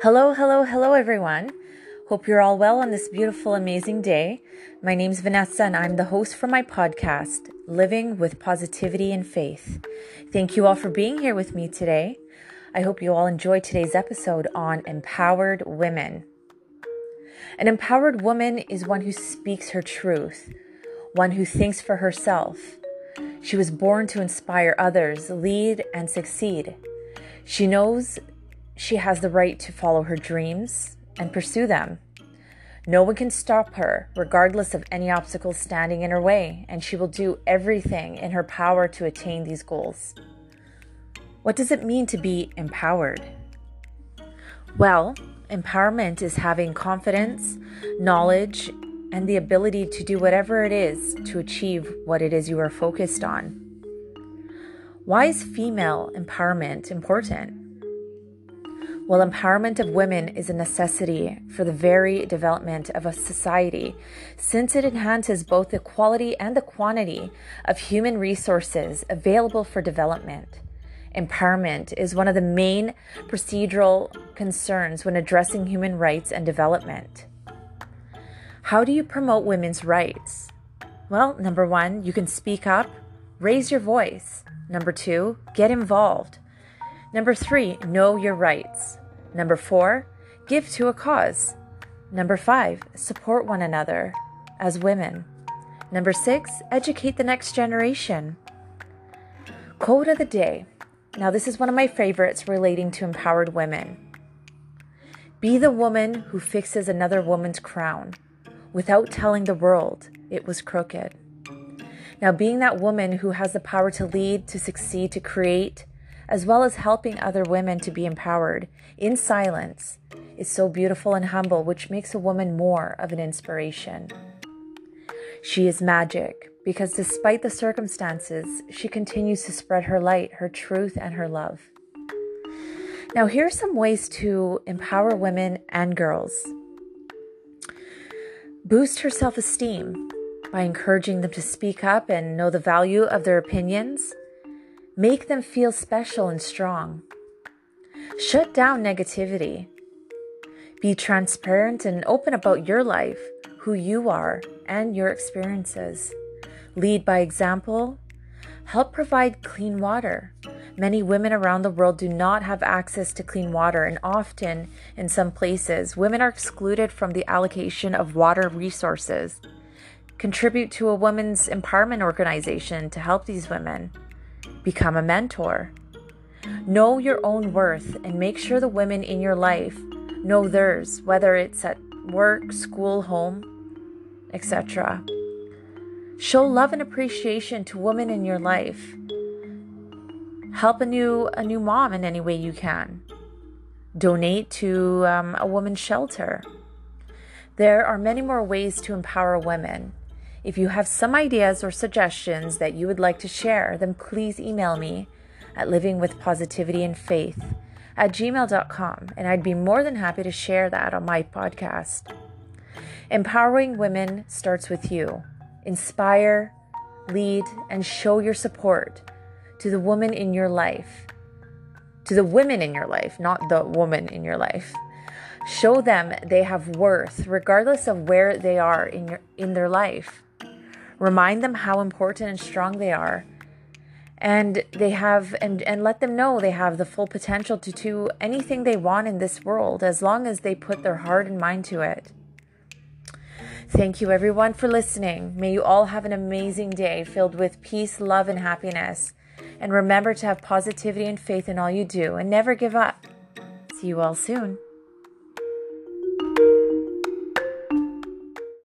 Hello, hello, hello, everyone. Hope you're all well on this beautiful, amazing day. My name's Vanessa, and I'm the host for my podcast, Living with Positivity and Faith. Thank you all for being here with me today. I hope you all enjoyed today's episode on empowered women. An empowered woman is one who speaks her truth, one who thinks for herself. She was born to inspire others, lead, and succeed. She knows she has the right to follow her dreams and pursue them. No one can stop her, regardless of any obstacles standing in her way, and she will do everything in her power to attain these goals. What does it mean to be empowered? Well, empowerment is having confidence, knowledge, and the ability to do whatever it is to achieve what it is you are focused on. Why is female empowerment important? Well, empowerment of women is a necessity for the very development of a society since it enhances both the quality and the quantity of human resources available for development. Empowerment is one of the main procedural concerns when addressing human rights and development. How do you promote women's rights? Well, number one, you can speak up, raise your voice. Number two, get involved. Number three, know your rights. Number four, give to a cause. Number five, support one another as women. Number six, educate the next generation. Quote of the day. Now, this is one of my favorites relating to empowered women. Be the woman who fixes another woman's crown without telling the world it was crooked. Now, being that woman who has the power to lead, to succeed, to create, as well as helping other women to be empowered in silence, is so beautiful and humble, which makes a woman more of an inspiration. She is magic because despite the circumstances, she continues to spread her light, her truth, and her love. Now, here are some ways to empower women and girls. Boost her self esteem by encouraging them to speak up and know the value of their opinions. Make them feel special and strong. Shut down negativity. Be transparent and open about your life, who you are, and your experiences. Lead by example. Help provide clean water. Many women around the world do not have access to clean water, and often, in some places, women are excluded from the allocation of water resources. Contribute to a women's empowerment organization to help these women. Become a mentor. Know your own worth and make sure the women in your life know theirs, whether it's at work, school, home, etc. Show love and appreciation to women in your life help a new a new mom in any way you can donate to um, a woman's shelter there are many more ways to empower women if you have some ideas or suggestions that you would like to share then please email me at living with positivity and at gmail.com and i'd be more than happy to share that on my podcast empowering women starts with you inspire lead and show your support to the woman in your life, to the women in your life, not the woman in your life. Show them they have worth regardless of where they are in your in their life. Remind them how important and strong they are. And they have and, and let them know they have the full potential to do anything they want in this world as long as they put their heart and mind to it. Thank you everyone for listening. May you all have an amazing day filled with peace, love, and happiness. And remember to have positivity and faith in all you do and never give up. See you all soon.